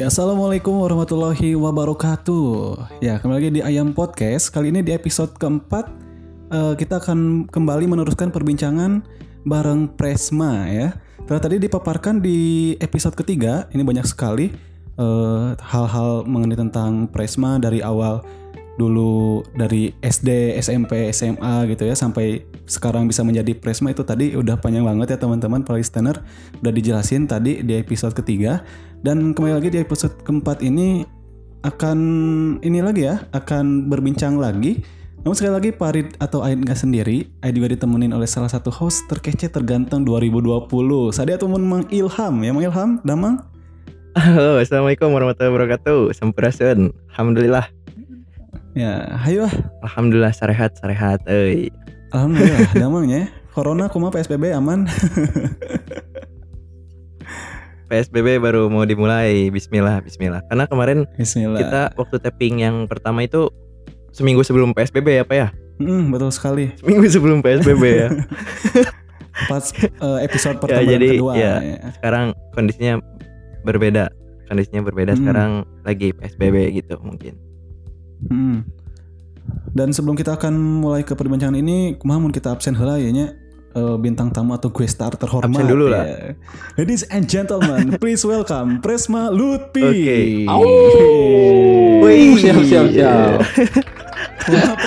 Ya, assalamualaikum warahmatullahi wabarakatuh. Ya, kembali lagi di Ayam Podcast. Kali ini di episode keempat eh, kita akan kembali meneruskan perbincangan bareng Presma ya. Setelah tadi dipaparkan di episode ketiga, ini banyak sekali eh, hal-hal mengenai tentang Presma dari awal dulu dari SD, SMP, SMA gitu ya sampai sekarang bisa menjadi Presma itu tadi udah panjang banget ya teman-teman para listener udah dijelasin tadi di episode ketiga. Dan kembali lagi di episode keempat ini akan ini lagi ya akan berbincang lagi. Namun sekali lagi Parit atau Aid nggak sendiri. Aid juga ditemenin oleh salah satu host terkece terganteng 2020 Sadia teman Mang Ilham? Ya Mang Ilham Damang? Halo, assalamualaikum warahmatullahi wabarakatuh. Sampurasun. Alhamdulillah. Ya hayo ah. Alhamdulillah sarehat sarehat. Euy. Alhamdulillah damangnya Corona kuma PSBB aman PSBB baru mau dimulai. Bismillah, bismillah. Karena kemarin Bismillah kita waktu tapping yang pertama itu seminggu sebelum PSBB ya, Pak ya? Hmm, betul sekali Seminggu sebelum PSBB ya. pas eh, episode ya, pertama dan jadi kedua ya, ya. sekarang kondisinya berbeda. Kondisinya berbeda Hmm. sekarang lagi PSBB gitu mungkin. Hmm. Dan sebelum kita akan mulai ke perbincangan ini, mun kita absen heula ya nya eh, bintang tamu atau guest star terhormat. Absen dulu lah. ya. Ladies and gentlemen, please welcome Presma Lutfi. Oke. Wih, siap siap siap.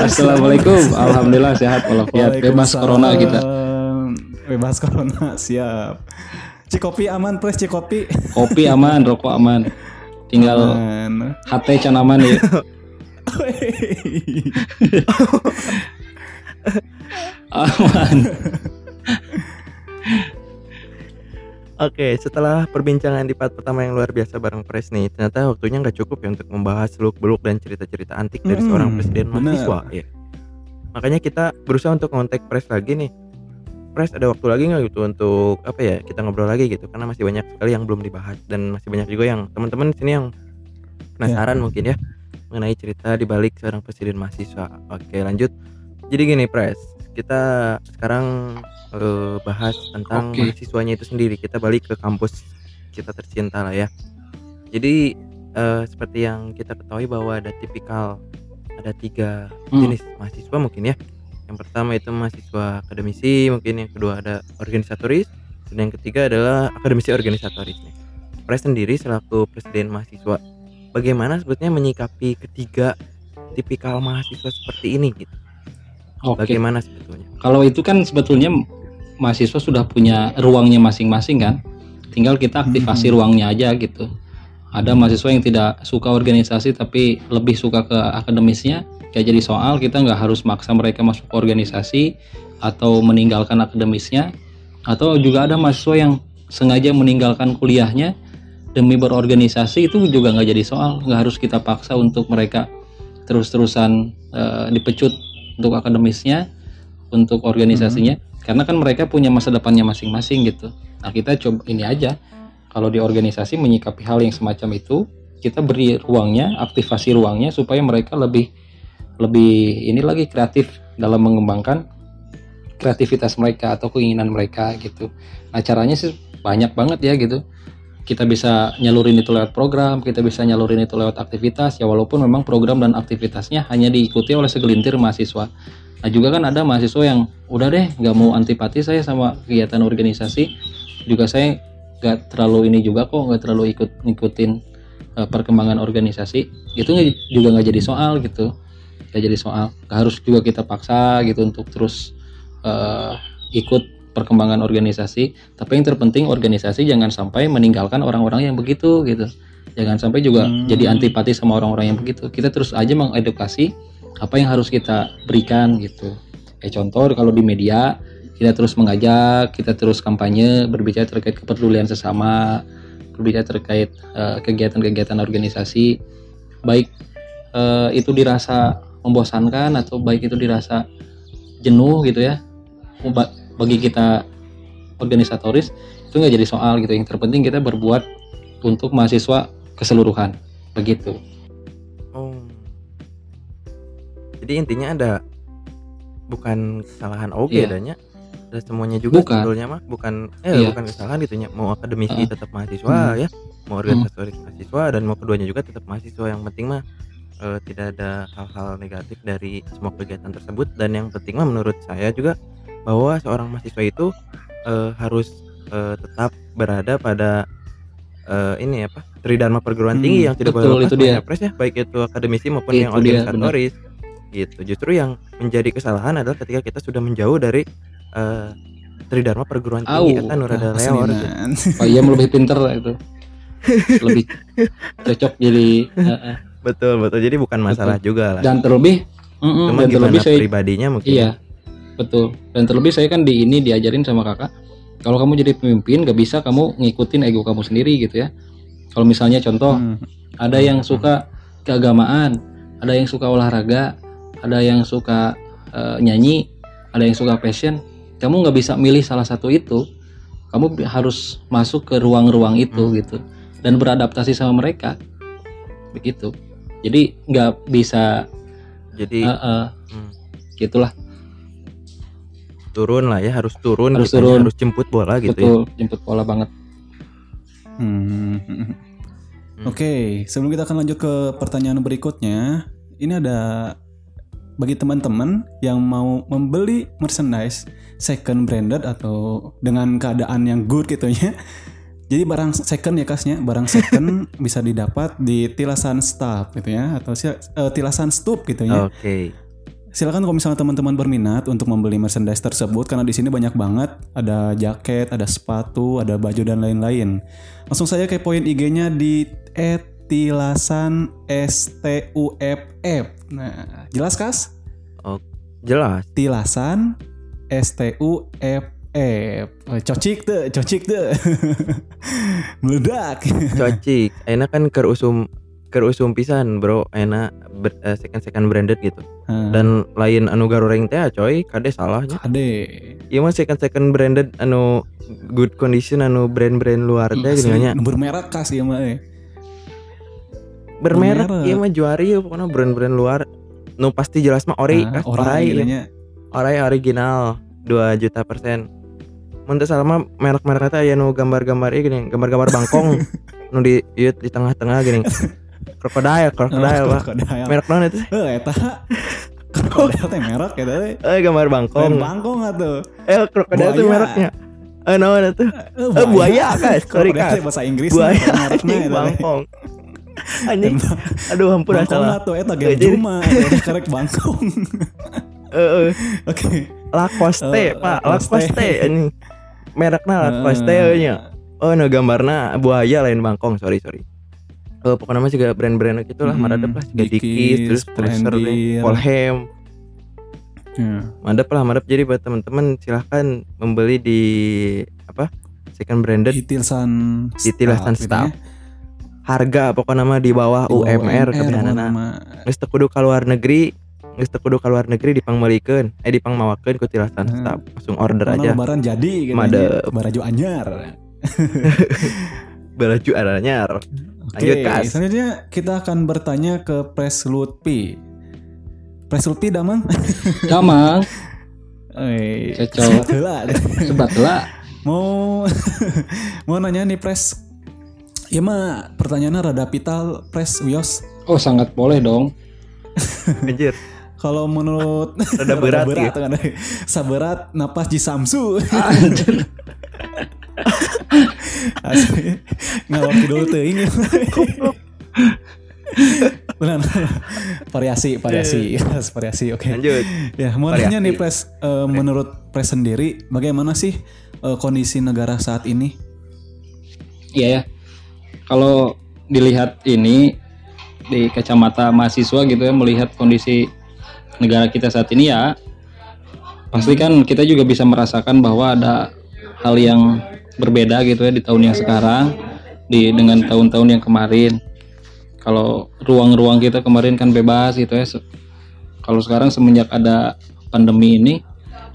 Assalamualaikum. Alhamdulillah sehat walafiat. Bebas corona kita. Bebas corona, siap. Cikopi aman, Pres Cikopi. Kopi aman, rokok aman. Tinggal Aman. HT can aman ya. Aman. Oke, setelah perbincangan di part pertama yang luar biasa bareng Pres nih, ternyata waktunya nggak cukup ya untuk membahas seluk beluk dan cerita-cerita antik dari Hmm, seorang presiden benar. mahasiswa. Ya. Makanya kita berusaha untuk kontak Pres lagi nih. Pres ada waktu lagi nggak gitu untuk apa ya kita ngobrol lagi gitu karena masih banyak sekali yang belum dibahas dan masih banyak juga yang teman-teman di sini yang penasaran mungkin ya mengenai cerita di balik seorang presiden mahasiswa. Oke, lanjut. Jadi gini Pres, kita sekarang eh, bahas tentang Oke. mahasiswanya itu sendiri. Kita balik ke kampus kita tercinta lah ya. Jadi eh, seperti yang kita ketahui bahwa ada tipikal ada tiga Hmm. jenis mahasiswa mungkin ya. Yang pertama itu mahasiswa akademisi, mungkin yang kedua ada organisatoris, dan yang ketiga adalah akademisi organisatoris nih. Pres sendiri selaku presiden mahasiswa, bagaimana sebetulnya menyikapi ketiga tipikal mahasiswa seperti ini gitu? Oke. Bagaimana sebetulnya? Kalau itu kan sebetulnya mahasiswa sudah punya ruangnya masing-masing kan. Tinggal kita aktifasi Hmm. ruangnya aja gitu. Ada mahasiswa yang tidak suka organisasi tapi lebih suka ke akademisnya. Ya jadi soal kita nggak harus maksa mereka masuk ke organisasi atau meninggalkan akademisnya. Atau juga ada mahasiswa yang sengaja meninggalkan kuliahnya demi berorganisasi itu juga nggak jadi soal. Nggak harus kita paksa untuk mereka terus-terusan eh, dipecut untuk akademisnya, untuk organisasinya, karena kan mereka punya masa depannya masing-masing gitu. Nah kita coba ini aja, kalau di organisasi menyikapi hal yang semacam itu, kita beri ruangnya, aktivasi ruangnya supaya mereka lebih lebih ini lagi kreatif dalam mengembangkan kreativitas mereka atau keinginan mereka gitu. Nah caranya sih banyak banget ya gitu. Kita bisa nyalurin itu lewat program, kita bisa nyalurin itu lewat aktivitas ya walaupun memang program dan aktivitasnya hanya diikuti oleh segelintir mahasiswa. Nah juga kan ada mahasiswa yang udah deh nggak mau antipati saya sama kegiatan organisasi, juga saya nggak terlalu ini juga kok nggak terlalu ikut ngikutin eh, perkembangan organisasi. Itu juga nggak jadi soal gitu, nggak jadi soal. Nggak harus juga kita paksa gitu untuk terus eh, ikut perkembangan organisasi. Tapi yang terpenting organisasi jangan sampai meninggalkan orang-orang yang begitu gitu. Jangan sampai juga Hmm. jadi antipati sama orang-orang yang begitu. Kita terus aja mengedukasi apa yang harus kita berikan gitu. Kayak contoh kalau di media kita terus mengajak, kita terus kampanye berbicara terkait kepedulian sesama, berbicara terkait eh, kegiatan-kegiatan organisasi baik eh, itu dirasa membosankan atau baik itu dirasa jenuh gitu ya bagi kita organisatoris itu nggak jadi soal gitu yang terpenting kita berbuat untuk mahasiswa keseluruhan begitu Oh. Jadi intinya ada bukan kesalahan oke Iya. adanya. Ada semuanya juga Bukan. sebetulnya mah bukan eh Iya. bukan kesalahan gitu ya. Mau akademisi Heeh. tetap mahasiswa Hmm. ya, mau organisasi mahasiswa dan mau keduanya juga tetap mahasiswa. Yang penting mah eh, tidak ada hal-hal negatif dari semua kegiatan tersebut dan yang penting mah menurut saya juga bahwa seorang mahasiswa itu eh, harus eh, tetap berada pada eh, ini apa tridharma perguruan Hmm, tinggi yang tidak betul, boleh lepas itu dia. ya baik itu akademisi maupun Itu yang dia, organisatoris gitu. Justru yang menjadi kesalahan adalah ketika kita sudah menjauh dari eh, tridharma perguruan tinggi Au, kan rada Ah, lewat gitu. Pak Iya lebih pinter itu. Lebih cocok jadi betul betul. Jadi bukan masalah juga lah. Dan terlebih mm-mm, cuma dan gimana terlebih saya pribadinya mungkin. iya betul. Dan terlebih saya kan di ini diajarin sama kakak kalau kamu jadi pemimpin gak bisa kamu ngikutin ego kamu sendiri gitu ya. Kalau misalnya contoh Hmm. ada yang suka keagamaan ada yang suka olahraga ada yang suka eh, nyanyi ada yang suka fashion kamu nggak bisa milih salah satu itu. Kamu harus masuk ke ruang-ruang itu Hmm. gitu. Dan beradaptasi sama mereka begitu. Jadi nggak bisa jadi eh, eh, hmm, gitulah turun lah ya harus turun Harus kitanya turun. harus jemput bola gitu ya betul jemput bola banget Hmm. Oke, sebelum kita akan lanjut ke pertanyaan berikutnya, ini ada bagi teman-teman yang mau membeli merchandise second branded atau dengan keadaan yang good gitu ya. Jadi barang second ya kasnya, barang second bisa didapat di Tilasan Staff gitu ya atau si- eh, Tilasan Stup gitu ya. oke Silakan kalau misalnya teman-teman berminat untuk membeli merchandise tersebut karena di sini banyak banget ada jaket, ada sepatu, ada baju dan lain-lain. Langsung saja ke poin IG-nya di @tilasan STUFF. Nah, jelas kas? jelas Tilasan STUFF. Oh, Cocik tuh, cocik tuh. Meledak. cocik enak kan keur usum pisan bro enak ber, eh, second second branded gitu Hmm. dan lain anu garoreng teh coy kade salahnya Ade. Iya mah second second branded anu good condition anu brand-brand luar teh gini nya bermerek kas ya mah. eh. bermerek bermerek. iya mah juari ya pokoknya brand-brand luar nu pasti jelas mah ori Nah, kas orang orai gitu ya. orai original 2 juta persen mun teu salah mah merek-merek teh aya nu gambar-gambar ieu gini gambar-gambar bangkong nu di ieu di tengah-tengah gini krokodil krokodil pak. Merek naon itu Eh, eta. Krokodil teh merek eta teh. eh gambar Lain bangkong bangkong atuh. eh krokodil itu mereknya. Eh naon itu Eh, eh buaya. guys. Sorry guys. bahasa Inggris buaya teh. bangkong. Anjing. Aduh hampur Bangkong salah. atuh eta Eh, game Juma karek bangkong. eh eh. Oke. Lacoste pak. Lacoste. Anjing. Merekna Lacoste nya oh no gambarna buaya lain bangkong. Sorry sorry Oh, pokoknya mah juga brand-brand gitu lah, Hmm, madep lah, juga Dickies, terus Trendir. Polhem, Ya. madep lah, madep. Jadi buat teman-teman silahkan membeli di apa second branded Itilsan Di Tilasan gitu Staff. ya. harga pokoknya mah di bawah Di UMR. Geus teu kudu ka luar negeri, teu kudu ka luar negeri dipangmelikeun, eh dipangmawakeun ku Tilasan Hmm. Staff. Langsung order Karena aja. lebaran jadi gitu ya. Baraju anyar. Baju anyar. Oke, Lanjut, Kas. selanjutnya kita akan bertanya ke Pres Lutfi. Pres Lutfi damang? Damang Eh, Cocok. sebat heula. sebat lah mau mau nanya nih Pres. Ya mah pertanyaannya rada vital Pres Wios. oh sangat boleh dong Anjir. Kalau menurut Rada berat, gitu. kan. Saberat napas di Samsu. Anjir. Asli. Ngalor dulu tuh ini. Benar. variasi, variasi, Yes, variasi. Oke. Lanjut. Ya, mau Variasi. nanya nih Pres, eh, menurut Pres sendiri, bagaimana sih eh, kondisi negara saat ini? Iya ya. Kalau dilihat ini di kacamata mahasiswa gitu ya melihat kondisi negara kita saat ini ya pasti kan kita juga bisa merasakan bahwa ada hal yang berbeda gitu ya di tahun yang sekarang di dengan tahun-tahun yang kemarin. Kalau ruang-ruang kita kemarin kan bebas gitu ya. Kalau sekarang semenjak ada pandemi ini,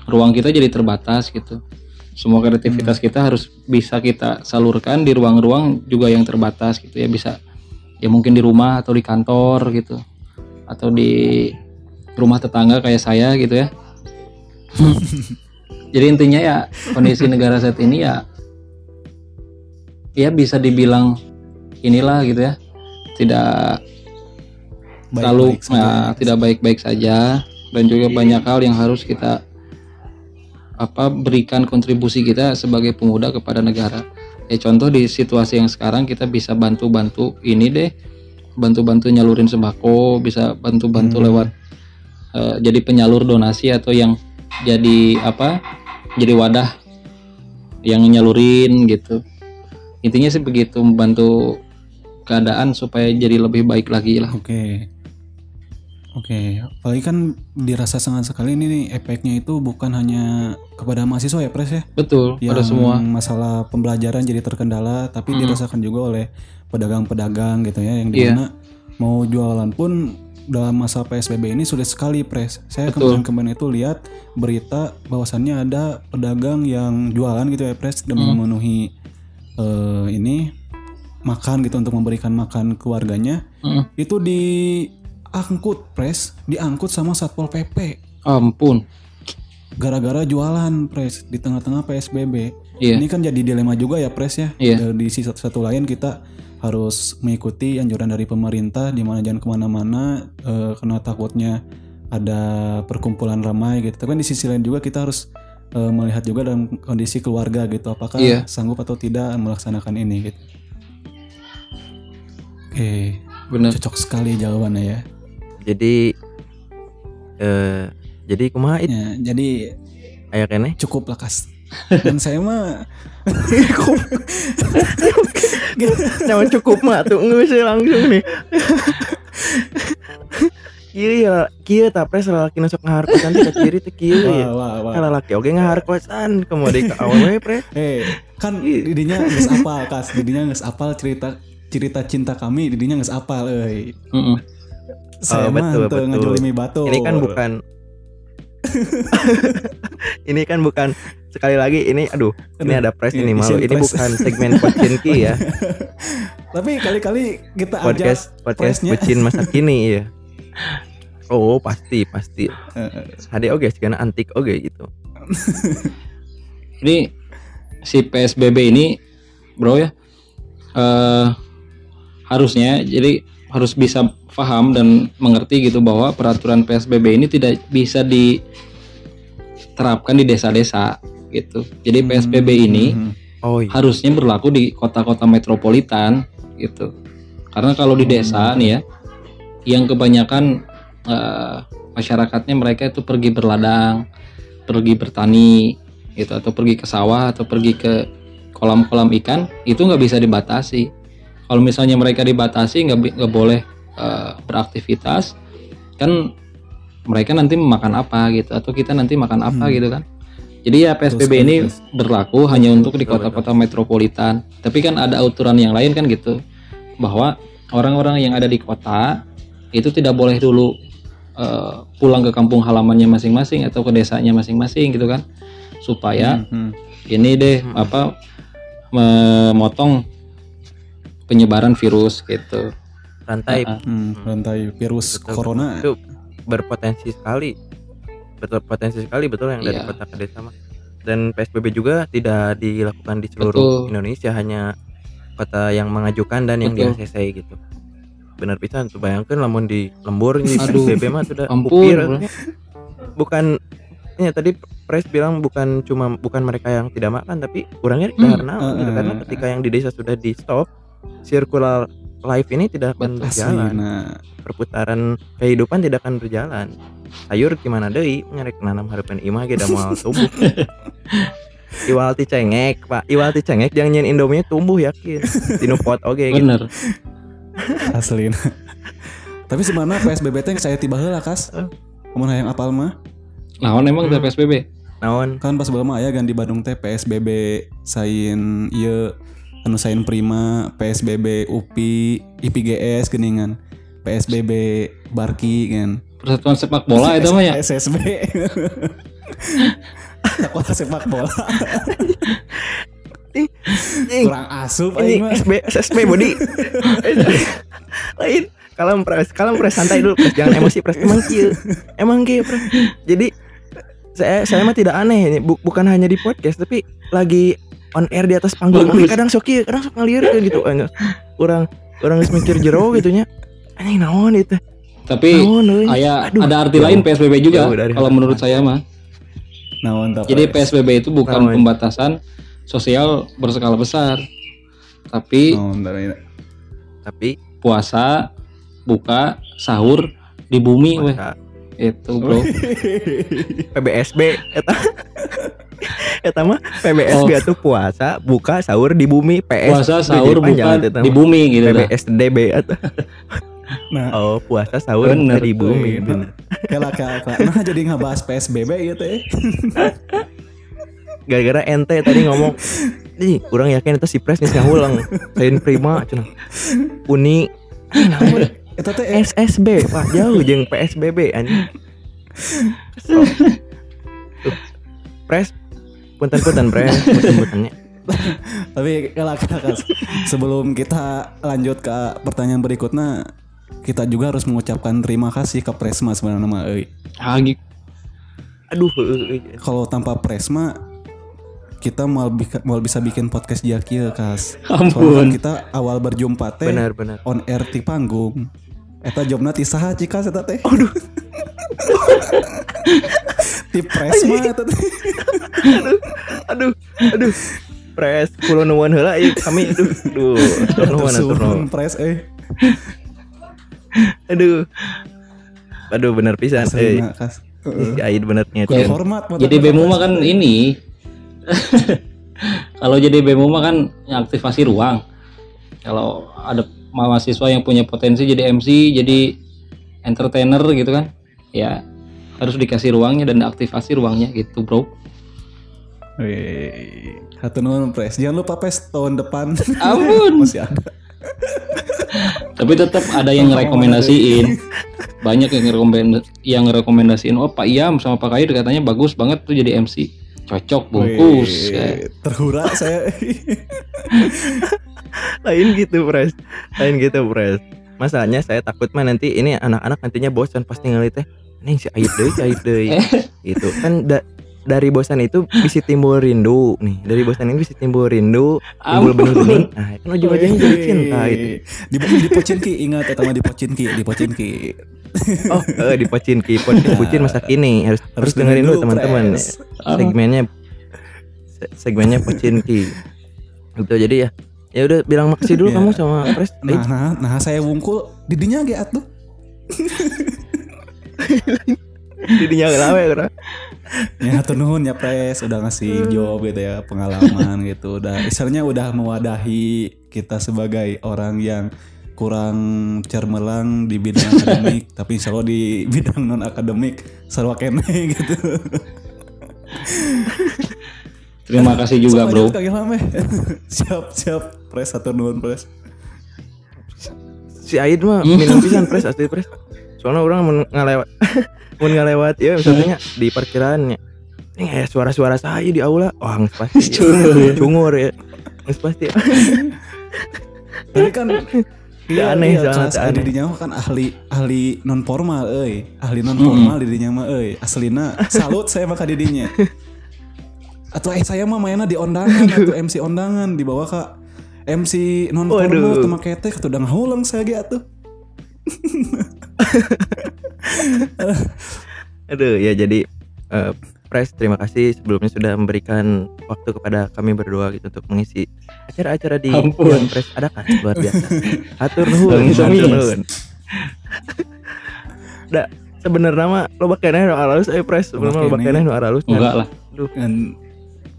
ruang kita jadi terbatas gitu. Semua kreativitas kita harus bisa kita salurkan di ruang-ruang juga yang terbatas gitu ya bisa ya mungkin di rumah atau di kantor gitu atau di rumah tetangga kayak saya gitu ya. Jadi intinya ya kondisi negara saat ini ya ya bisa dibilang inilah gitu ya tidak terlalu Baik-baik saja. nah, tidak baik-baik saja dan juga banyak hal yang harus kita apa berikan kontribusi kita sebagai pemuda kepada negara. Ya contoh di situasi yang sekarang kita bisa bantu-bantu ini deh, bantu-bantu nyalurin sembako, bisa bantu-bantu Hmm. lewat eh, jadi penyalur donasi atau yang jadi apa? Jadi wadah yang nyalurin gitu. Intinya sih begitu membantu keadaan supaya jadi lebih baik lagi lah. Oke. Oke, apalagi kan dirasa sangat sekali ini nih efeknya itu bukan hanya kepada mahasiswa ya Pres ya. Betul, Yang pada semua. masalah pembelajaran jadi terkendala, tapi Mm. dirasakan juga oleh pedagang-pedagang gitu ya yang Iya. di mana mau jualan pun dalam masa PSBB ini sulit sekali Pres. Saya kemarin-kemarin itu lihat berita bahwasannya ada pedagang yang jualan gitu ya Pres demi Mm. memenuhi eh, ini makan gitu untuk memberikan makan keluarganya Mm. itu diangkut pres diangkut sama satpol pp Ampun. gara-gara jualan pres di tengah-tengah psbb Iya. ini kan jadi dilema juga ya pres ya Iya. di sisi satu, satu lain kita harus mengikuti anjuran dari pemerintah di mana jangan ke mana-mana eh, karena takutnya ada perkumpulan ramai gitu tapi kan di sisi lain juga kita harus eh, melihat juga dalam kondisi keluarga gitu apakah Iya. sanggup atau tidak melaksanakan ini gitu oke Bener. cocok sekali jawabannya ya Jadi eh jadi kumaha it Ya, jadi aya keneh? cukup lah kas. Dan saya mah Nyawa cukup mah tuh langsung nih. Kieu ya, kieu tapres lalaki nu sok ngaharkosan ka kiri teh kieu wah, ya. wah, wah. Ka lalaki oge ngaharkosan kemudian ke awal pre. Eh, kan didinya geus apal kas, didinya geus apal cerita cerita cinta kami didinya geus apal euy. Mm-mm. Saya Oh, mah betul, betul. ngajolimi batu. Ini kan bukan Ini kan bukan sekali lagi ini aduh ini ada press ini malu ini press. bukan segmen Pocinki ya Tapi kali-kali kita podcast ajak podcast bucin masa kini ya oh pasti pasti. Eh, eh, hade oge karena antik oge gitu. Ini si PSBB ini, bro ya, eh harusnya jadi harus bisa paham dan mengerti gitu bahwa peraturan PSBB ini tidak bisa diterapkan di desa-desa gitu. Jadi PSBB ini hmm, oh iya. harusnya berlaku di kota-kota metropolitan gitu. Karena kalau di desa nih ya, yang kebanyakan eh, masyarakatnya mereka itu pergi berladang, pergi bertani, gitu atau pergi ke sawah atau pergi ke kolam-kolam ikan itu nggak bisa dibatasi. Kalau misalnya mereka dibatasi nggak nggak boleh eh, beraktivitas, kan mereka nanti makan apa gitu atau kita nanti makan apa Hmm. gitu kan. Jadi ya PSBB ini berlaku hanya untuk di kota-kota metropolitan. Tapi kan ada aturan yang lain kan gitu, bahwa orang-orang yang ada di kota itu tidak boleh dulu eh, pulang ke kampung halamannya masing-masing atau ke desanya masing-masing gitu kan, supaya hmm, ini deh apa memotong penyebaran virus gitu. rantai Ah, hmm, rantai virus Betul, corona. itu berpotensi sekali betul potensi sekali betul yang dari Iya. kota ke desa mah dan PSBB juga tidak dilakukan di seluruh Betul. Indonesia hanya kota yang mengajukan dan yang di. ACC gitu benar pisan tuh bayangkan lamun di lembur ini Aduh, PSBB mah sudah ampun, bukir bro. bukan ya tadi Pres bilang bukan cuma bukan mereka yang tidak makan tapi kurangnya Hmm. karena gitu eh, karena eh. ketika yang di desa sudah di stop circular life ini tidak akan berjalan Aslina. perputaran kehidupan tidak akan berjalan sayur gimana deh nyarek nanam harapan imah da moal tumbuh Iwal ti cengek pak Iwal ti cengek jangan nyen indomie tumbuh yakin Tinu pot oge gitu. Bener. Aslina. Tapi sebenarnya PSBB teh saya tiba heula kas. Kumaha yang apal mah? Nah, emang Hmm. teh PSBB. Naon kan pas belum aya kan di Bandung teh PSBB sain ieu anu sain prima PSBB UPI IPGS geningan PSBB Barki kan Persatuan sepak bola itu mah ya. SSB sepak bola kurang asup ini. SB SSB body lain. Kalem pres kalem pres santai dulu pres. Jangan emosi pres. Emang kieu emang kieu pres. Jadi saya saya mah tidak aneh. Ini Bu- bukan hanya di podcast tapi lagi on air di atas panggung. Bagus. Kadang sok kieu kadang sok ngalir gitu Anya, orang orang geus mikir jero gitu nya. Anjing naon itu? Tapi naon aya Aduh, ada arti lain PSBB juga kalau menurut saya mah. nah mantap Jadi. PSBB itu bukan Namanya. pembatasan sosial berskala besar. Tapi Oh, bentar, ini. tapi puasa, buka, sahur di bumi weh. Itu, Bro. PBSB eta eta mah PBSB Oh. puasa buka sahur di bumi PS Puasa, sahur, buka eta di bumi gitu. PBSDB atau nah oh puasa sahur Bener. bumi Bener. bener. Kela kela kela. Nah jadi ngebahas PSBB gitu ya. Gara-gara ente tadi ngomong nih kurang yakin itu si pres nih ulang lain prima cenah uni Itu teh SSB pak jauh jeung PSBB anjing. Tuh, pres punten-punten pres punten-puntennya tapi kela kela kela. Sebelum kita lanjut ke pertanyaan berikutnya, kita juga harus mengucapkan terima kasih ke Presma sebenarnya euy. Gitu. aduh. Kalau tanpa Presma kita mau, mau bisa bikin podcast Jakil kas. Ampun. Soalnya kan kita awal berjumpa teh benar benar on air di panggung. Eta jobna ti saha cika eta teh? aduh Ti Presma eta teh. aduh aduh pres kulo nuwun heula ieu kami aduh aduh nuwun atur nuwun Turun pres eh. aduh aduh bener pisan eh kas. si Aid bener hormat Jadi BEMU mah kan ini. Kalau jadi BEMU mah kan aktivasi ruang. Kalau ada mahasiswa yang punya potensi jadi MC, jadi entertainer gitu kan. Ya harus dikasih ruangnya dan aktivasi ruangnya gitu, Bro. Wih, Hatur nuhun pres. Jangan lupa pes tahun depan. Ampun. Masih ada. Tapi tetap ada yang ngerekomendasiin. Banyak yang rekomend yang ngerekomendasiin, "Oh, Pak Iam sama Pak Kair katanya bagus banget tuh jadi MC." Cocok bungkus. Wih, Ya. Terhura saya. lain gitu pres lain gitu pres masalahnya saya takut mah nanti ini anak-anak nantinya bosan pasti ngeliat teh nih si Aid deui si Aid deui gitu kan da- dari bosan itu bisa timbul rindu nih dari bosan ini bisa timbul rindu timbul benih-benih nah kan ujung-ujungnya jadi cinta itu Di, di Pocinki ingat eta mah di Pocinki, di Pocinki. oh eh, di Pocinki podcast bucin masa kini. Harus harus dengerin dulu teman-teman. segmennya se- segmennya Pocinki gitu jadi ya ya udah bilang makasih dulu Ya. kamu sama pres. Nah, nah, nah saya wungkul. Didinya ge atuh. didinya orang Ya hatur nuhun ya pres. Udah ngasih job gitu ya, pengalaman gitu. Udah istilahnya udah mewadahi kita sebagai orang yang kurang cermelang di bidang akademik, tapi insya Allah di bidang non akademik sarwa kene gitu. Terima kasih juga, Sok Bro. eh. siap siap pres satu nuhun pres. si Aid mah minum pisan pres asli pres soalnya orang mau ngalewat mau ngalewat ya misalnya di parkirannya ini kayak suara-suara saya di aula wah nggak pasti Cungur ya. cungur ya nggak pasti Tapi kan Ya, aneh iya, sangat aneh. Kan ahli ahli non formal euy. Ahli non formal didinya mah euy. Aslina salut saya mah ka didinya. Atau eh saya mah mainnya di ondangan atau MC ondangan dibawa ke MC non formal Waduh. teu make teh atuh udah ngahulang saya ge atuh. aduh ya jadi eh, Pres terima kasih sebelumnya sudah memberikan waktu kepada kami berdua gitu untuk mengisi acara-acara di Ampun. Pres ada kan luar biasa atur nuhun atur nuhun da sebenarnya mah lo bakal nu aralus eh Pres sebelumnya lo keneh. nu aralus Enggak lah. Dan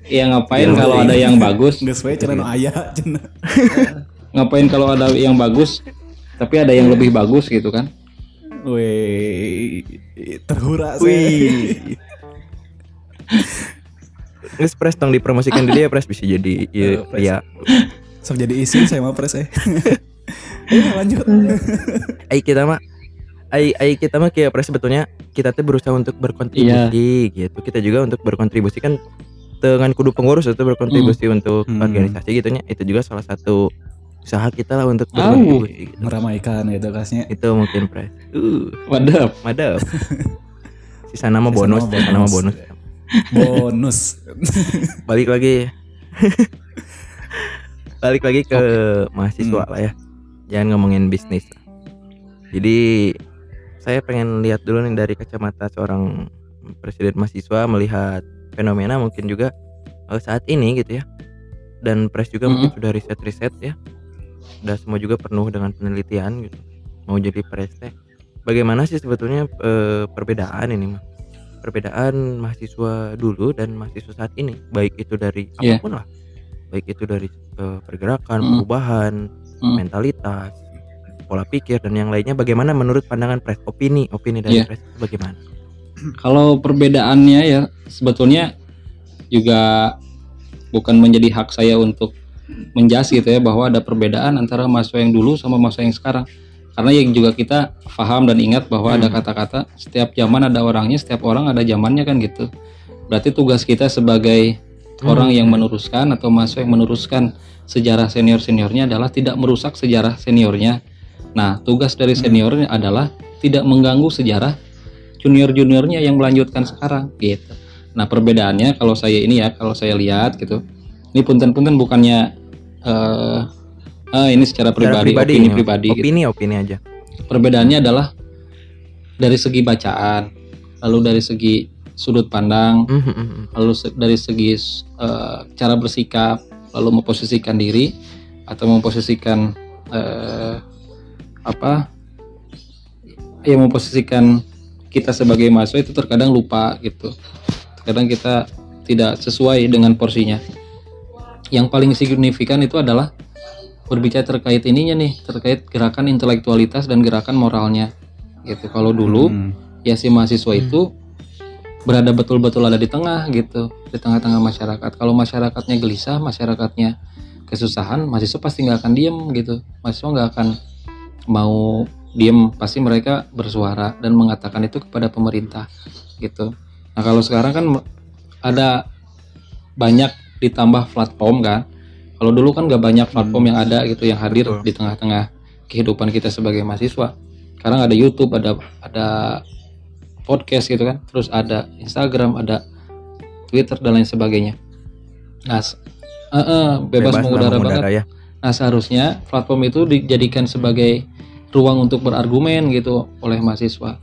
Ya ngapain Ya, kalau iya. ada yang bagus? geus we cenah nu aya cenah. Ngapain kalau ada yang bagus? Tapi ada yang lebih bagus gitu kan? Weh, terhura saya. Nges pres tong dipromosikan di dia pres bisa jadi iya Pres. iya. Sok jadi isi saya mah pres eh. Eh, lanjut. ai kita mah ai ai kita mah kayak pres sebetulnya kita tuh berusaha untuk berkontribusi gitu kita juga untuk berkontribusi kan dengan kudu pengurus itu berkontribusi untuk Hmm. organisasi gitunya itu juga salah satu usaha kita lah untuk berkontribusi gitu. Meramaikan gitu kasnya. itu mungkin pres uh Wadap. madap sisa nama Sisa bonus nama sisa nama bonus. Bonus. Balik lagi. Balik lagi ke mahasiswa Hmm. lah ya. Jangan ngomongin bisnis. Jadi saya pengen lihat dulu nih dari kacamata seorang presiden mahasiswa melihat fenomena mungkin juga eh, saat ini gitu ya. Dan pres juga mungkin sudah riset-riset ya. Udah semua juga penuh dengan penelitian gitu. Mau jadi pres teh. Bagaimana sih sebetulnya eh, perbedaan ini mah perbedaan mahasiswa dulu dan mahasiswa saat ini baik itu dari Iya. apa pun lah baik itu dari eh, pergerakan Mm. perubahan Mm. mentalitas pola pikir dan yang lainnya bagaimana menurut pandangan pres opini opini dari Iya. pres itu bagaimana Kalau perbedaannya ya sebetulnya juga bukan menjadi hak saya untuk menjas gitu ya bahwa ada perbedaan antara mahasiswa yang dulu sama mahasiswa yang sekarang. Karena yang juga kita paham dan ingat bahwa ada Hmm. kata-kata setiap zaman ada orangnya, setiap orang ada zamannya kan gitu. Berarti tugas kita sebagai Hmm. orang yang meneruskan atau mahasiswa yang meneruskan sejarah senior-seniornya adalah tidak merusak sejarah seniornya. Nah, tugas dari seniornya adalah tidak mengganggu sejarah junior-juniornya yang melanjutkan sekarang gitu. Nah, perbedaannya kalau saya ini ya, kalau saya lihat gitu. Ini punten-punten bukannya eh eh, ini secara Secara pribadi, opini ini, pribadi gitu. opini opini aja Perbedaannya adalah dari segi bacaan, lalu dari segi sudut pandang, mhm, mhm. lalu se- dari segi eh, cara bersikap, lalu memposisikan diri atau memposisikan eh, apa? Ya memposisikan kita sebagai mahasiswa itu terkadang lupa gitu. Terkadang kita tidak sesuai dengan porsinya. Yang paling signifikan itu adalah berbicara terkait ininya nih, terkait gerakan intelektualitas dan gerakan moralnya. Gitu. Kalau dulu Hmm. ya si mahasiswa itu berada betul-betul ada di tengah gitu di tengah-tengah masyarakat kalau masyarakatnya gelisah masyarakatnya kesusahan mahasiswa pasti nggak akan diem gitu mahasiswa nggak akan mau diem pasti mereka bersuara dan mengatakan itu kepada pemerintah gitu nah kalau sekarang kan ada banyak ditambah platform kan kalau dulu kan nggak banyak platform yang ada gitu yang hadir Betul. di tengah-tengah kehidupan kita sebagai mahasiswa. Sekarang ada YouTube ada ada podcast gitu kan. Terus ada Instagram ada Twitter dan lain sebagainya. Nah eh, eh, bebas, lah mengudara banget. ya. Nah seharusnya platform itu dijadikan sebagai ruang untuk berargumen gitu oleh mahasiswa.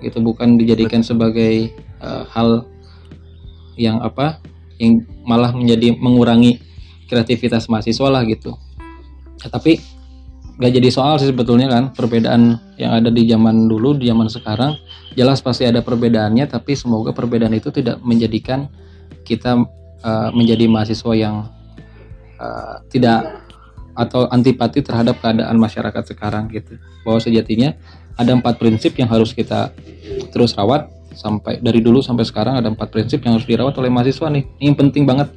Gitu bukan dijadikan sebagai eh, hal yang apa yang malah menjadi mengurangi kreativitas mahasiswa lah gitu. Ya, tapi gak jadi soal sih sebetulnya kan perbedaan yang ada di zaman dulu di zaman sekarang jelas pasti ada perbedaannya tapi semoga perbedaan itu tidak menjadikan kita uh, menjadi mahasiswa yang uh, tidak atau antipati terhadap keadaan masyarakat sekarang gitu. Bahwa sejatinya ada empat prinsip yang harus kita terus rawat sampai dari dulu sampai sekarang ada empat prinsip yang harus dirawat oleh mahasiswa nih. Ini penting banget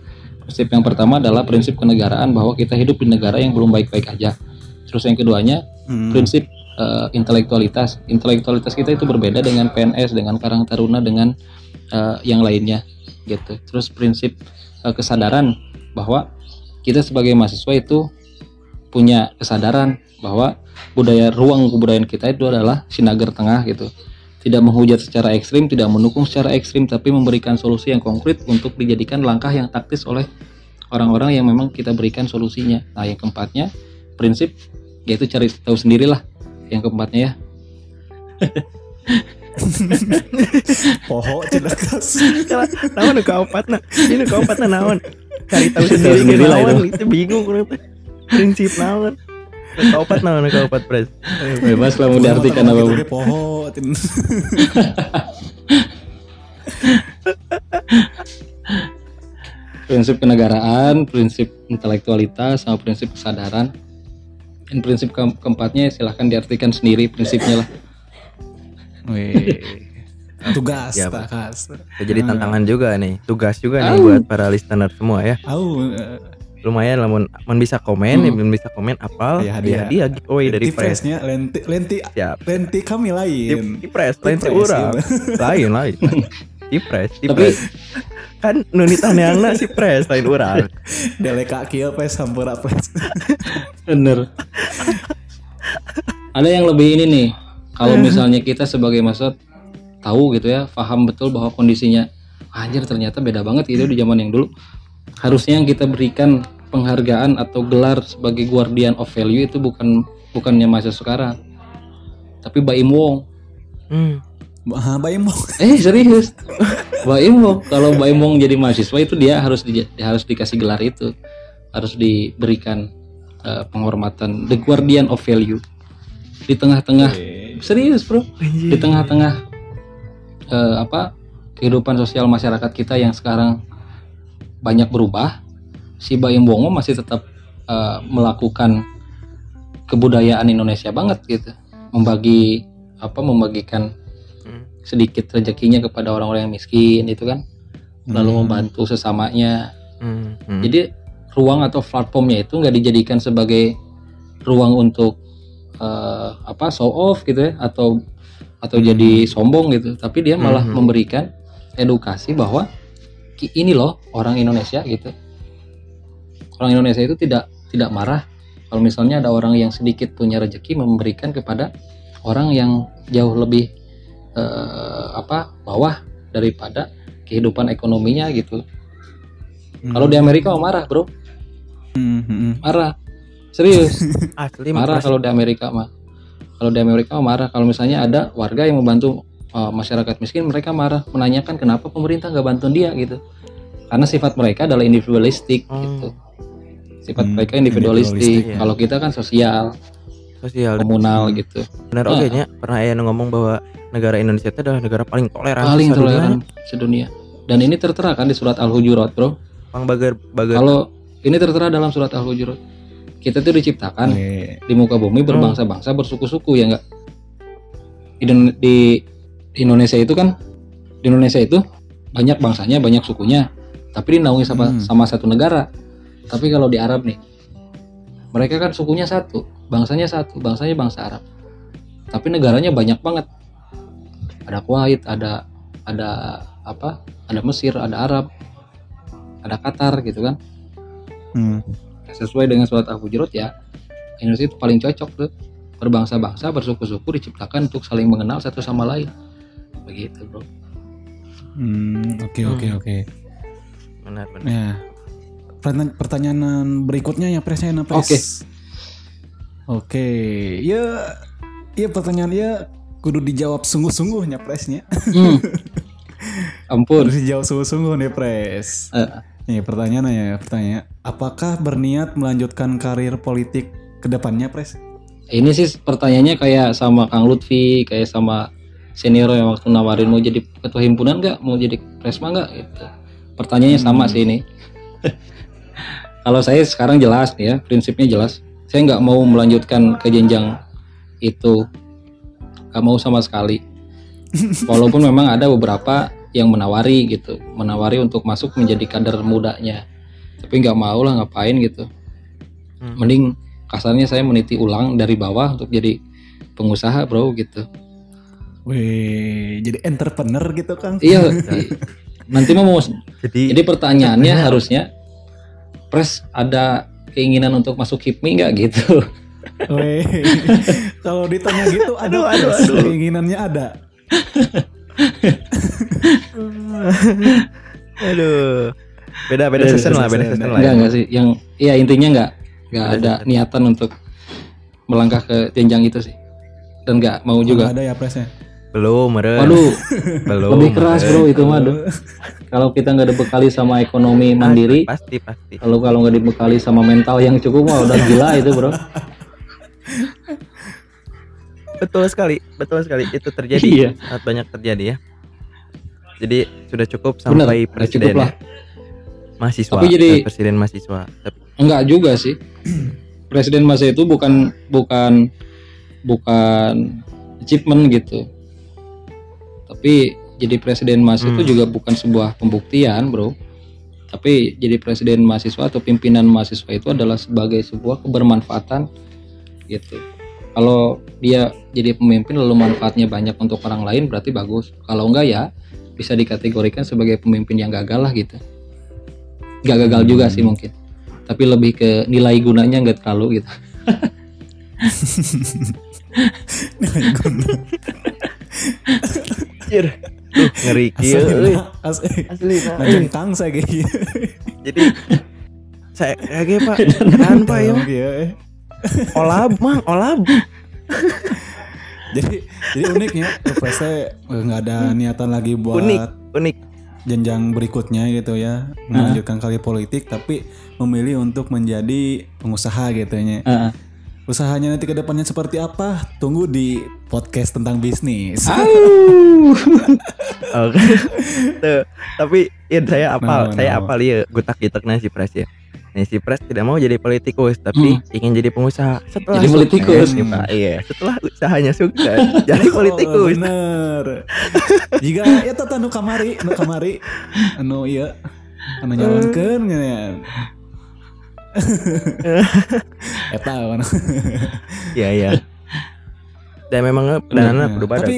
prinsip yang pertama adalah prinsip kenegaraan bahwa kita hidup di negara yang belum baik-baik aja terus yang keduanya Hmm. prinsip eh, intelektualitas. Intelektualitas kita itu berbeda dengan PNS, dengan Karang Taruna, dengan eh, yang lainnya, gitu. Terus prinsip eh, kesadaran bahwa kita sebagai mahasiswa itu punya kesadaran bahwa budaya ruang kebudayaan kita itu adalah sinagar tengah gitu. Tidak menghujat secara ekstrim, tidak mendukung secara ekstrim, tapi memberikan solusi yang konkret untuk dijadikan langkah yang taktis oleh orang-orang yang memang kita berikan solusinya. Nah, yang keempatnya prinsip yaitu cari tahu sendirilah. Yang keempatnya ya. Poho nu ini nu naon? Cari tahu Cari tahu sendiri sendiri lah naon? itu. bingung prinsip naon Naon nu kaopat pres. Bebas lah mau diartikan apa pun. Poho. prinsip kenegaraan prinsip intelektualitas sama prinsip kesadaran. Dan prinsip ke keempatnya silahkan diartikan sendiri prinsipnya lah. Wih. Tugas Ya. Ya, jadi tantangan juga nih. Tugas juga nih buat para listener semua ya. Au. Lumayan lah mun, bisa komen Hmm. ya mun bisa komen apal Ya, ya hadiah. hadiah giveaway dari Lenti press Freshnya lenti lenti siap lenti kami lain. di press press, orang gitu. lain lain di press di Tapi- press kan nunitan yang si press lain orang Deleka kieu pes sampura pes. Bener. Ada yang lebih ini nih. Kalau misalnya kita sebagai maksud tahu gitu ya, paham betul bahwa kondisinya anjir ternyata beda banget gitu di zaman yang dulu. Harusnya yang kita berikan penghargaan atau gelar sebagai guardian of value itu bukan bukannya masa sekarang. Tapi Baim Wong. hmm. Ah, bayi mau. Eh serius. Baim Wong kalau Baim Wong jadi mahasiswa itu dia harus di, harus dikasih gelar itu. Harus diberikan eh, penghormatan the guardian of value. Di tengah-tengah serius, Bro. Di tengah-tengah eh, apa? kehidupan sosial masyarakat kita yang sekarang banyak berubah, si Baim Wongo masih tetap eh, melakukan kebudayaan Indonesia banget gitu. Membagi apa membagikan Hmm. sedikit rezekinya kepada orang-orang yang miskin itu kan lalu Hmm. membantu sesamanya Hmm. Hmm. jadi ruang atau platformnya itu nggak dijadikan sebagai ruang untuk eh, apa show off gitu ya atau atau jadi sombong gitu tapi dia malah Mhm. memberikan edukasi bahwa ini loh orang Indonesia gitu. Orang Indonesia itu tidak tidak marah kalau misalnya ada orang yang sedikit punya rezeki memberikan kepada orang yang jauh lebih eh, apa bawah daripada kehidupan ekonominya gitu. Kalau di Amerika mah marah bro. Hmm, hmm, hmm. marah. Serius. Asli marah kalau di Amerika mah. Kalau di Amerika mah marah. Kalau misalnya ada warga yang membantu uh, masyarakat miskin mereka marah menanyakan kenapa pemerintah nggak bantu dia gitu. Karena sifat mereka adalah individualistik Oh. gitu. Sifat Hmm, mereka individualistik. individualistik, ya. kalau kita kan sosial sosial. komunal gitu. Benar Ah. oke nya. Pernah ayah ngomong bahwa negara Indonesia itu adalah negara paling toleran paling sedunia. toleran sedunia. Dan ini tertera kan di surat al-hujurat bro. Pang bager bager. Kalau ini tertera dalam surat al-hujurat. Kita tuh diciptakan Oke. di muka bumi berbangsa-bangsa bersuku-suku ya enggak di, di di Indonesia itu kan di Indonesia itu banyak bangsanya banyak sukunya tapi dinaungi sama Hmm. sama satu negara. Tapi kalau di Arab nih mereka kan sukunya satu bangsanya satu bangsanya bangsa Arab. Tapi negaranya banyak banget. Ada Kuwait ada ada apa ada Mesir ada Arab ada Qatar gitu kan. Hmm. sesuai dengan surat al-hujurat ya Indonesia itu paling cocok tuh. Berbangsa-bangsa bersuku-suku diciptakan untuk saling mengenal satu sama lain begitu bro Hmm, oke Hmm. oke oke. benar benar Nah, pertanyaan, pertanyaan berikutnya ya presnya ya pres. Oke. Oke, ya, ya pertanyaan ya kudu dijawab sungguh-sungguhnya presnya. Hmm. ampun Harus dijawab sungguh-sungguh nih pres. Eh, Nih pertanyaannya ya, pertanyaan. Apakah berniat melanjutkan karir politik ke depannya pres? ini sih pertanyaannya kayak sama Kang Lutfi kayak sama senior yang waktu nawarin mau jadi ketua himpunan nggak? Mau jadi presma nggak? Gitu. Pertanyaannya sama Hmm. sih ini. Kalau saya sekarang jelas nih ya prinsipnya jelas. Saya nggak mau melanjutkan ke jenjang itu. Nggak mau sama sekali. Walaupun memang ada beberapa yang menawari gitu. Menawari untuk masuk menjadi kader mudanya. Tapi nggak mau lah ngapain gitu. Hmm. mending kasarnya saya meniti ulang dari bawah untuk jadi pengusaha bro gitu Wih, jadi entrepreneur gitu Kang? iya nanti mau jadi jadi pertanyaannya harusnya pres ada keinginan untuk masuk HIPMI nggak gitu Wih, kalau ditanya gitu, Aduh, ada aduh, Pres. aduh. keinginannya ada. aduh beda beda Beda season lah beda season, season lah enggak ya. enggak sih yang iya intinya nggak nggak Ada ada season. niatan untuk melangkah ke jenjang itu sih dan nggak mau juga Ada ya presnya. Belum meren waduh belum lebih keras meren. bro itu mah kalau kita nggak dibekali sama ekonomi mandiri pasti pasti kalau kalau nggak dibekali sama mental yang cukup mah udah gila itu bro betul sekali betul sekali itu terjadi Iya. sangat banyak terjadi ya jadi sudah cukup sampai udah presiden cukup lah. ya. mahasiswa Tapi jadi- presiden mahasiswa Tapi- Enggak juga sih. Presiden masa itu bukan bukan bukan achievement gitu. Tapi jadi presiden itu Hmm. juga bukan sebuah pembuktian, Bro. tapi jadi presiden mahasiswa atau pimpinan mahasiswa itu adalah sebagai sebuah kebermanfaatan gitu. Kalau dia jadi pemimpin lalu manfaatnya banyak untuk orang lain berarti bagus. Kalau enggak ya bisa dikategorikan sebagai pemimpin yang gagal lah gitu. Nggak gagal juga sih mungkin. Tapi lebih ke nilai gunanya nggak terlalu gitu Anjir. Ngeri kieu euy. Asli, Asli nah. ngajengkang saya kayak gitu. Jadi saya kayak Pak, keren Pak ya. Olab mah, olab. Jadi jadi uniknya Pilpresnya eh, nggak ada niatan lagi buat Unik, unik. jenjang berikutnya gitu ya melanjutkan kali politik tapi memilih untuk menjadi pengusaha gitu ya. Heeh. Usahanya nanti ke depannya seperti apa? Tunggu di podcast tentang bisnis. Oh, Tuh, tapi ya saya apal, No, saya no. apal ya gutak gitaknya si Pres ya. Nah, si Pres tidak mau jadi politikus tapi ingin jadi pengusaha. Setelah Jadi politikus. nih, Pak. Iya, setelah usahanya sukses jadi Oh, politikus. bener. Jika ya tata anu kamari, anu kamari, anu iya, anu nyalonkeun ya. Eta anu. Iya, iya. Dan memang pendanaan Nah, kudu badak. Tapi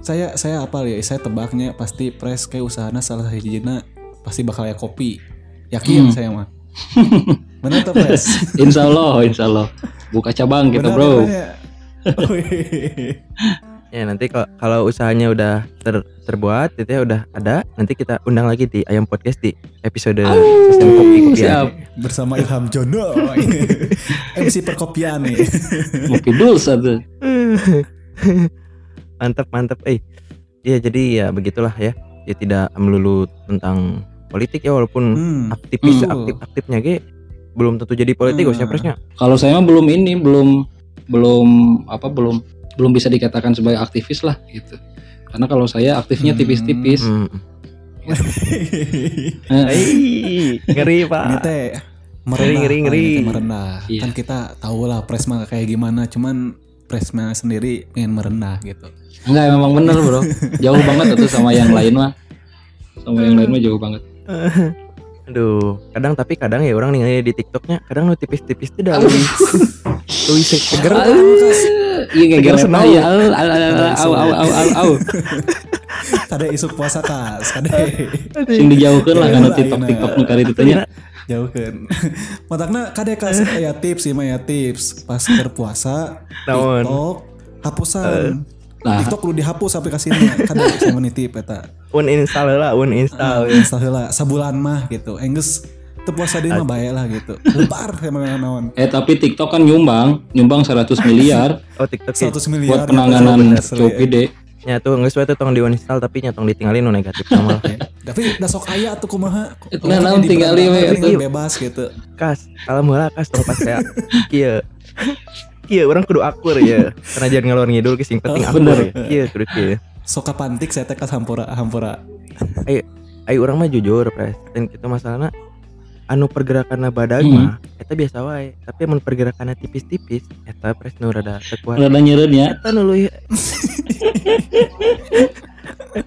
saya saya apal ya, saya tebaknya pasti pres kayak usahana salah hijina pasti bakal ya kopi. Yakin Hmm. saya mah. Benar tuh pres. insya Allah insya Allah buka cabang gitu Benar, bro. Ya nanti kalau kalau usahanya udah ter- terbuat itu ya udah ada nanti kita undang lagi di Ayam Podcast di episode sistem kopi kopi siap Bersama Ilham Jono. MC perkopian nih. ngopi dulu satu mantap mantap eh ya jadi ya begitulah ya ya tidak melulu tentang politik ya walaupun Hmm. aktivis Hmm. aktif aktifnya ge belum tentu jadi politikus ya Hmm. presnya kalau saya mah belum ini belum belum apa belum belum bisa dikatakan sebagai aktivis lah gitu karena kalau saya aktifnya Hmm. tipis-tipis hmm. Ih, ngeri pak Ini teh merendah, Ngeri, ngeri, ngeri. merendah. Iya. Kan kita tahu lah Presma kayak gimana, cuman Presma sendiri pengen merendah gitu. enggak memang bener bro jauh banget itu sama yang lain mah sama yang lain mah jauh banget aduh kadang tapi kadang ya orang nih di tiktoknya kadang lu tipis-tipis tuh lebih lebih seger iya Segar gara senau. ya au au au au au au au Tadi isu puasa kas, kade sing dijauhkan lah karena Ayeuna. tiktok tiktok nu kari itu tanya jauh kan. Matakna kade kas ya tips sih mah ya tips pas berpuasa? TikTok hapusan. Nah. TikTok lu dihapus aplikasinya. Kade saya menitip eta. uninstall lah uninstall Ah, install heula sebulan mah gitu. Enggeus teu puasa deui mah bae lah gitu. Lebar sama naon. eh tapi tiktok kan nyumbang nyumbang 100 miliar oh tiktok ya 100 miliar buat penanganan bener, cowok gede nyatu nggak sesuai tuh tong di uninstall tapi nyatong ditinggalin nu negatif sama lah. Tapi da sok aya tuh kumaha. Nah, naon tinggali we, bebas gitu. kas kalau mulai kas tong pas saya kieu kieu orang kudu akur ya karena jangan ngalor ngidul ke sing penting Oh, akur bener. ya kieu kudu kieu Sok kapantik saya teh ka hampura hampura. ayo orang mah jujur pres dan kita masalahnya anu pergerakan badag Hmm. mah eta biasa wae. Tapi mun pergerakannya tipis-tipis eta pres nu rada tekuat. Rada nyeureun ya. Eta nu leuwih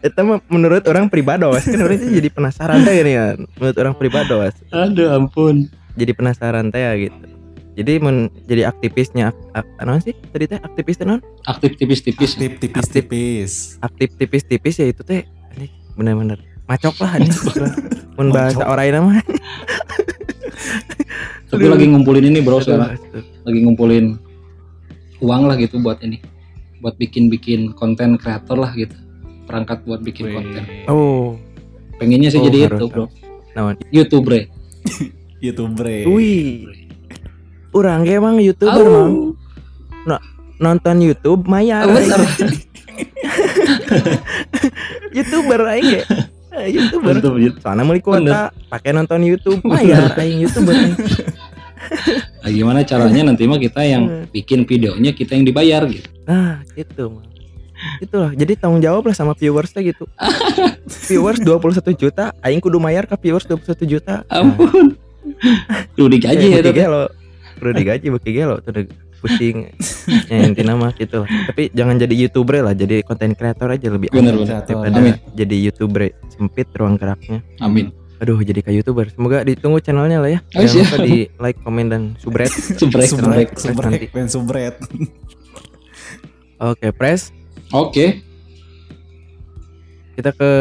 eta mah menurut orang pribados kan orang itu jadi penasaran teh ini kan menurut orang pribados. Aduh ampun. Jadi penasaran teh ya gitu. Jadi men jadi aktivisnya ak, ak, anu sih tadi teh? Aktivis teh non? Aktif tipis-tipis. Tip tipis-tipis. aktif tipis-tipis ya itu teh. Ini bener-bener macok lah ini mun bahasa orang nama tapi lagi ngumpulin ini bro sekarang. lagi ngumpulin uang lah gitu buat ini. Buat bikin-bikin konten kreator lah gitu. Perangkat buat bikin Wih. konten. Oh. Pengennya sih Oh, jadi harus, itu bro. naon? YouTube bre YouTuber. wih. Orang ge emang youtuber mang. Nonton YouTube mayar. Bener. Youtuber Eh, youtuber. Betul, betul. soalnya meuli kuota pakai nonton YouTube. Mayar aing youtuber aing. Nah, gimana caranya nanti mah kita yang bikin videonya kita yang dibayar gitu? Nah gitu Mang. itulah jadi tanggung jawab lah sama viewersnya gitu. Viewers 21 juta aing kudu mayar ke viewers 21 juta. Ampun. Duh digaji ya beki tapi. Kudu digaji beki gelo tuh pusing ya intinya mah gitu lah. tapi jangan jadi youtuber lah jadi konten kreator aja lebih Bener, bener. daripada Amin. jadi youtuber sempit ruang geraknya amin aduh jadi kayak youtuber semoga ditunggu channelnya lah ya Oh, jangan siap. lupa di like komen dan subscribe Subrek, Subrek, subrek. subrek, dan subret. oke press Oke, kita ke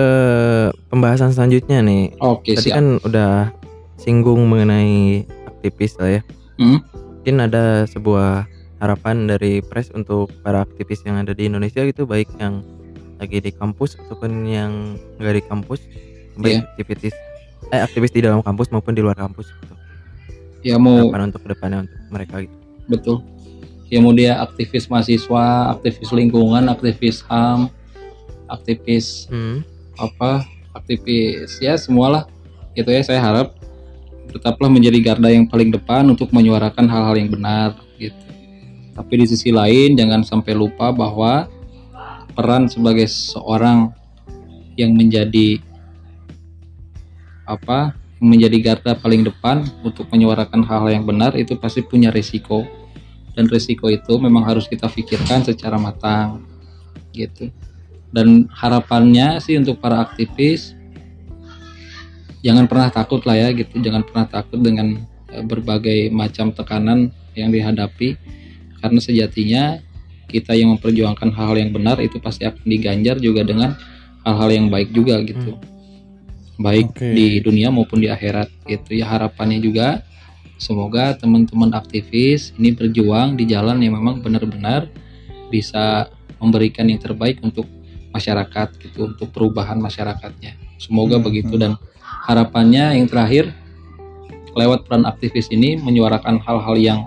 pembahasan selanjutnya nih oke tadi siap. kan udah singgung mengenai aktivis lah ya Hmm. mungkin ada sebuah harapan dari press untuk para aktivis yang ada di Indonesia gitu baik yang lagi di kampus ataupun yang nggak di kampus baik Iya. aktivis eh aktivis di dalam kampus maupun di luar kampus gitu. Ya mau harapan untuk ke depannya untuk mereka gitu betul. Ya mau dia aktivis mahasiswa, aktivis lingkungan, aktivis HAM, aktivis hmm. apa aktivis ya semualah gitu ya saya harap tetaplah menjadi garda yang paling depan untuk menyuarakan hal-hal yang benar gitu tapi di sisi lain jangan sampai lupa bahwa peran sebagai seorang yang menjadi apa menjadi garda paling depan untuk menyuarakan hal-hal yang benar itu pasti punya risiko. Dan risiko itu memang harus kita pikirkan secara matang gitu. Dan harapannya sih untuk para aktivis jangan pernah takut lah ya gitu. Jangan pernah takut dengan eh, berbagai macam tekanan yang dihadapi karena sejatinya kita yang memperjuangkan hal-hal yang benar itu pasti akan diganjar juga dengan hal-hal yang baik juga gitu. Baik Oke. di dunia maupun di akhirat gitu. Ya harapannya juga semoga teman-teman aktivis ini berjuang di jalan yang memang benar-benar bisa memberikan yang terbaik untuk masyarakat gitu untuk perubahan masyarakatnya. Semoga Hmm, begitu. Hmm. dan harapannya yang terakhir lewat peran aktivis ini menyuarakan hal-hal yang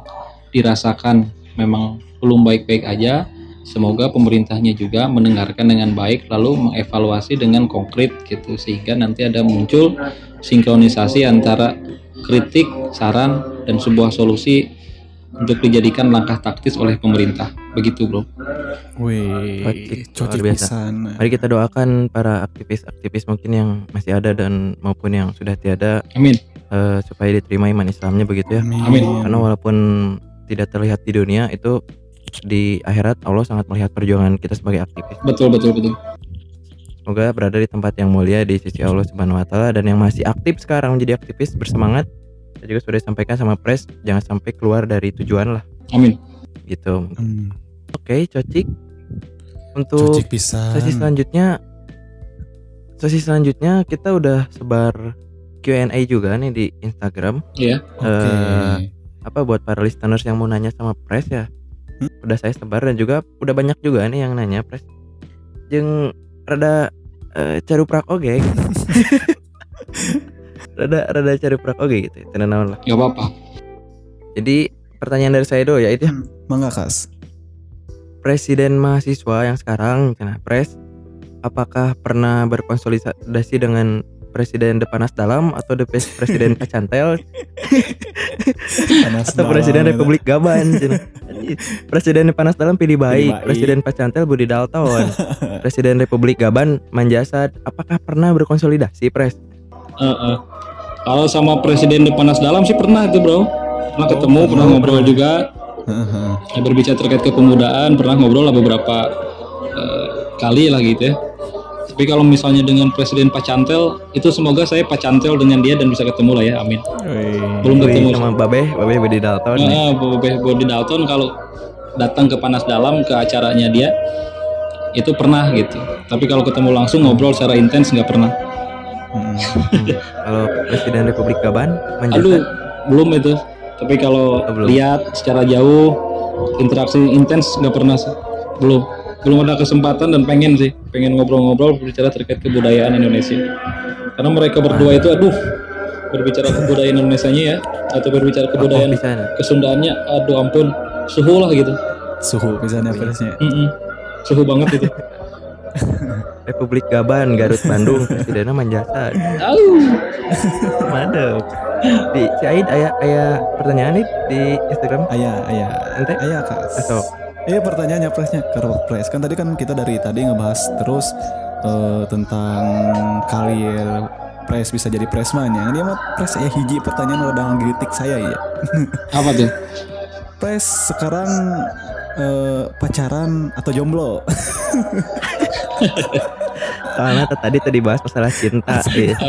dirasakan memang belum baik-baik aja semoga pemerintahnya juga mendengarkan dengan baik lalu mengevaluasi dengan konkret gitu sehingga nanti ada muncul sinkronisasi antara kritik saran dan sebuah solusi untuk dijadikan langkah taktis oleh pemerintah begitu bro Wih, luar biasa. pisan. mari kita doakan para aktivis-aktivis mungkin yang masih ada dan maupun yang sudah tiada amin eh, supaya diterima iman Islamnya begitu ya Amin. karena walaupun tidak terlihat di dunia itu di akhirat Allah sangat melihat perjuangan kita sebagai aktivis betul betul betul Semoga berada di tempat yang mulia di sisi Allah Subhanahu wa taala dan yang masih aktif sekarang menjadi aktivis bersemangat. Saya juga sudah sampaikan sama pres jangan sampai keluar dari tujuan lah amin gitu. Hmm, Oke, cocik. Untuk pisan. sesi selanjutnya sesi selanjutnya kita udah sebar Q&A juga nih di Instagram. ya Oke. eh, Apa buat para listeners yang mau nanya sama pres ya? Hmm? Udah saya sebar dan juga udah banyak juga nih yang nanya pres. Jeung rada eh, caruprak oge. rada rada caruprak oge gitu. Tenan naon lah. nggak apa-apa Jadi pertanyaan dari saya do ya itu ya. Hmm, Mangga kas. Presiden mahasiswa yang sekarang cenah pres apakah pernah berkonsolidasi dengan Presiden Depanas Dalam atau de Presiden Pacantel Panas atau Presiden. Republik Gaban. Presiden Panas Dalam pilih baik, baik. Presiden Pacantel Budi Dalton, Presiden Republik Gaban Manjasad. Apakah pernah berkonsolidasi, Pres? Heeh. kalau sama presiden Depanas Dalam sih pernah itu bro pernah ketemu pernah, pernah ngobrol juga Heeh. ya, berbicara terkait kepemudaan pernah ngobrol lah beberapa eh, kali lah gitu ya tapi kalau misalnya dengan presiden Pacantel itu semoga saya Pacantel dengan dia dan bisa ketemu lah ya amin Wih. belum ketemu sama Babeh, Babeh Budi Dalton. Nah, Bobe Bodi Dalton kalau datang ke Panas Dalam ke acaranya dia itu pernah gitu. Tapi kalau ketemu langsung ngobrol secara intens nggak pernah. Hmm. Kalau Presiden Republik Gaban Aduh, belum itu. Tapi kalau Oh, belum. lihat secara jauh interaksi intens nggak pernah. Belum. Belum ada kesempatan dan pengen sih, pengen ngobrol-ngobrol berbicara terkait kebudayaan Indonesia. Karena mereka berdua itu aduh berbicara kebudayaan Indonesianya ya atau berbicara kebudayaan Oh. Kesundaannya aduh ampun suhu lah gitu. Suhu ya presnya. Mm-mm. Suhu banget itu. Republik Gaban, Garut Bandung, Presidennya Manjasad. Au. Mantap. Di si Aid aya aya pertanyaan nih di Instagram. Ayah, ayah, Ente? ayah kas. Atau Iya pertanyaannya presnya karo pres kan tadi kan kita dari tadi ngebahas terus eh, tentang karir pres bisa jadi presman ya. Dia mah pres saya hiji pertanyaan udah ngiritik saya ya. Apa tuh? Pres sekarang eh, pacaran atau jomblo? soalnya tadi tadi bahas masalah cinta iya.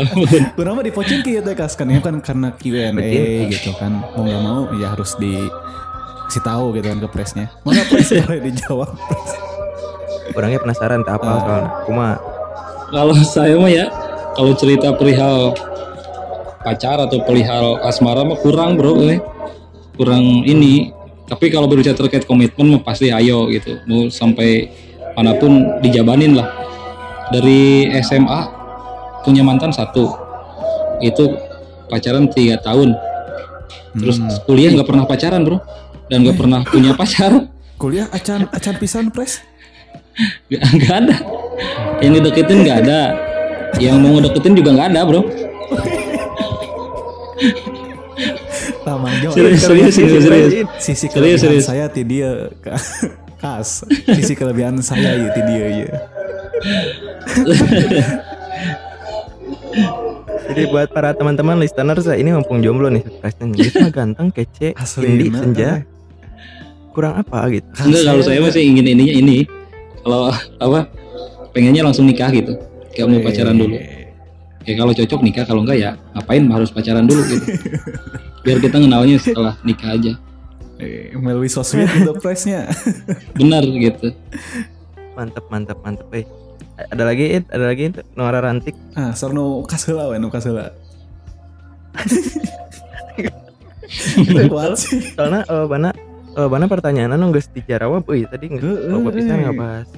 Kenapa di pocin kieu teh kan ya kan karena Q&A gitu kan. Mau nggak mau ya harus di kasih tahu gitu kan ke presnya. Mana pres boleh dijawab. orangnya penasaran tak apa Ah. soalnya cuma Kalau saya mah ya, kalau cerita perihal pacar atau perihal asmara mah kurang bro, eh. kurang ini. Tapi kalau berbicara terkait komitmen mah pasti ayo gitu. Mau sampai mana pun dijabanin lah. Dari SMA punya mantan satu, itu pacaran tiga tahun. Terus Hmm. kuliah nggak pernah pacaran bro, dan nggak pernah punya pacar. Kuliah acan acan pisan pres. Gak, nggak ada. Yang dideketin nggak ada. Yang mau ngedeketin juga nggak ada, bro. Taman Jo. Serius, serius, serius, serius. Sisi Serius, kelebihan serius. saya ti dia kas. Sisi kelebihan saya ya ti dia ya. jadi buat para teman-teman listeners ini mumpung jomblo nih surprise-nya gitu mah ganteng kece Asli, Indi nah. senja kurang apa gitu Enggak kalau saya masih ingin ininya ini. Kalau apa? Pengennya langsung nikah gitu. Gak mau pacaran dulu. Ya kalau cocok nikah, kalau enggak ya ngapain harus pacaran dulu gitu. Biar kita kenalnya setelah nikah aja. Eh, melalui sosmed itu presnya. Benar gitu. mantep mantep mantep eh ada lagi Id? ada lagi Id? Nora Rantik Ah, sarno kasela we nu kasela. Kuat sih. soalnya eh bana eh bana pertanyaan anu geus dijawab euy tadi geus loba pisan ngabahas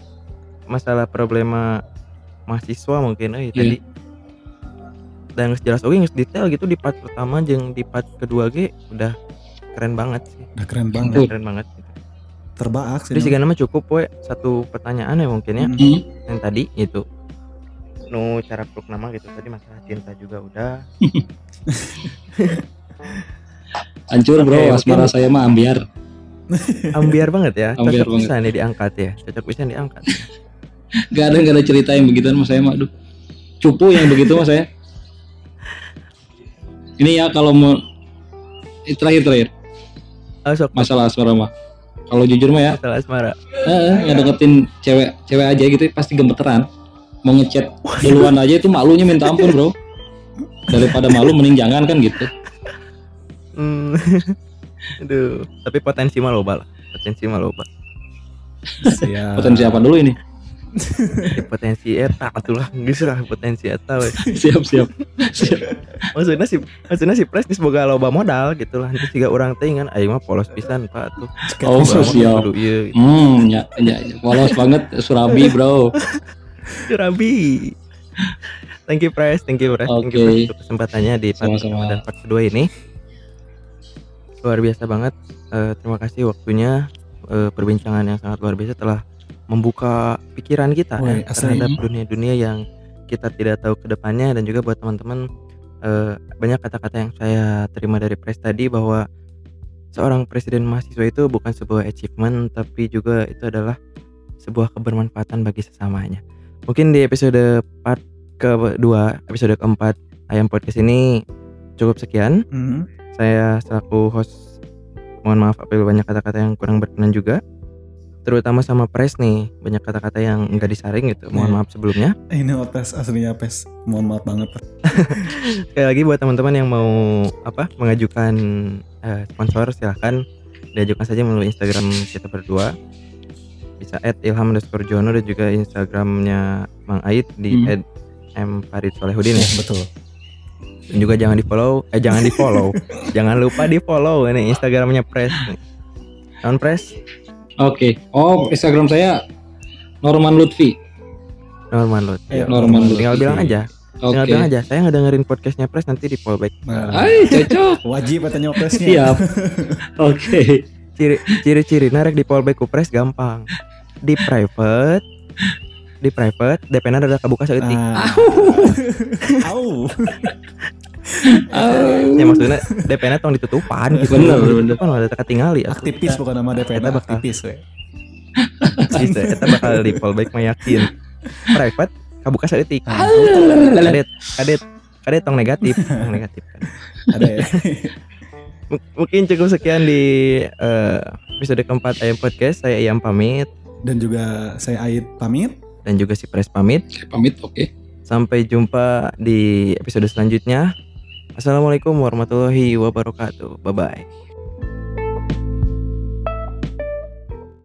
masalah problema mahasiswa mungkin euy Iya. tadi dan geus jelas oke geus detail gitu di part pertama jeung di part kedua ge udah keren banget sih Udah keren udah banget. keren banget gitu. Terbaak sih. Jadi nu. sih nama cukup we satu pertanyaan ya mungkin ya Hmm. Hmm. yang tadi itu nu cara peluk nama gitu tadi masalah cinta juga udah Hancur bro, Oke, asmara mungkin- saya mah ambiar. ambiar banget ya Ambiar cocok banget. bisa nih diangkat ya cocok bisa diangkat Gak ada gak ada cerita yang begituan mas saya aduh. Cupu yang begitu mas saya. Ini ya kalau mau eh, terakhir terakhir oh, masalah asmara mah. Kalau jujur mah ya masalah asmara Eh, ngedeketin cewek cewek aja gitu pasti gemeteran mau ngechat duluan aja itu malunya minta ampun bro daripada malu mending jangan kan gitu Hmm. Aduh, tapi potensi mah loba lah. Potensi mah loba. Siap. potensi apa dulu ini potensi eta atulah geus lah potensi eta we. siap siap siap Maksudnya si maksudnya si Pres geus boga loba modal gitu lah. Terus juga orang teh kan aing mah polos pisan Pak tuh. Oh, siap. kudu ieu. gitu. hmm ya, ya, polos banget Surabi bro Rabi. Thank you Pres, thank you Pres, thank you. Pres untuk kesempatannya di part pertama dan part kedua ini. Luar biasa banget. Eh, terima kasih waktunya eh, perbincangan yang sangat luar biasa telah membuka pikiran kita Woi, ya, terhadap dunia-dunia yang kita tidak tahu ke depannya dan juga buat teman-teman eh, banyak kata-kata yang saya terima dari Pres tadi bahwa seorang presiden mahasiswa itu bukan sebuah achievement tapi juga itu adalah sebuah kebermanfaatan bagi sesamanya. Mungkin di episode part kedua, episode keempat Ayam Podcast ini cukup sekian. Hmm. Saya selaku host mohon maaf apabila banyak kata-kata yang kurang berkenan juga. Terutama sama Pres nih, banyak kata-kata yang enggak disaring gitu. Mohon Iya. maaf sebelumnya. Ini pes aslinya pes. Mohon maaf banget. Sekali lagi buat teman-teman yang mau apa mengajukan eh, sponsor silahkan diajukan saja melalui Instagram kita berdua bisa add ilham underscore jono dan juga Instagramnya Mang Ait di Hmm. add m farid solehudin ya betul. Dan juga jangan di follow eh jangan di follow jangan lupa di follow ini Instagramnya Press non Press oke. Oh Instagram saya Norman Lutfi. Norman Lut Ayo, Norman Lutfi. tinggal bilang aja. Oke. tinggal bilang aja saya ngedengerin podcastnya Press nanti di fallback Nah, Ay, cocok. Wajib katanya presnya. siap. Oke. Ciri ciri-ciri narek di fallback ku Press gampang. Di private di private DP-na ada kebuka seeutik Nah. Au. ya maksudnya DP-na tong ditutupan gitu Bener, bener. kan ada teka tinggali Aktivis bukan nama DPN aktivis we. bisa kita bakal di fallback mah yakin private kebuka seeutik Nah, kadet kadet kadet tong negatif tong negatif kan ada ya. M- mungkin cukup sekian di eh, episode keempat Ayam Podcast saya Ayam pamit Dan juga saya Ait pamit. dan juga si Pres pamit. Pamit, oke. Sampai jumpa di episode selanjutnya. Assalamualaikum warahmatullahi wabarakatuh. Bye bye.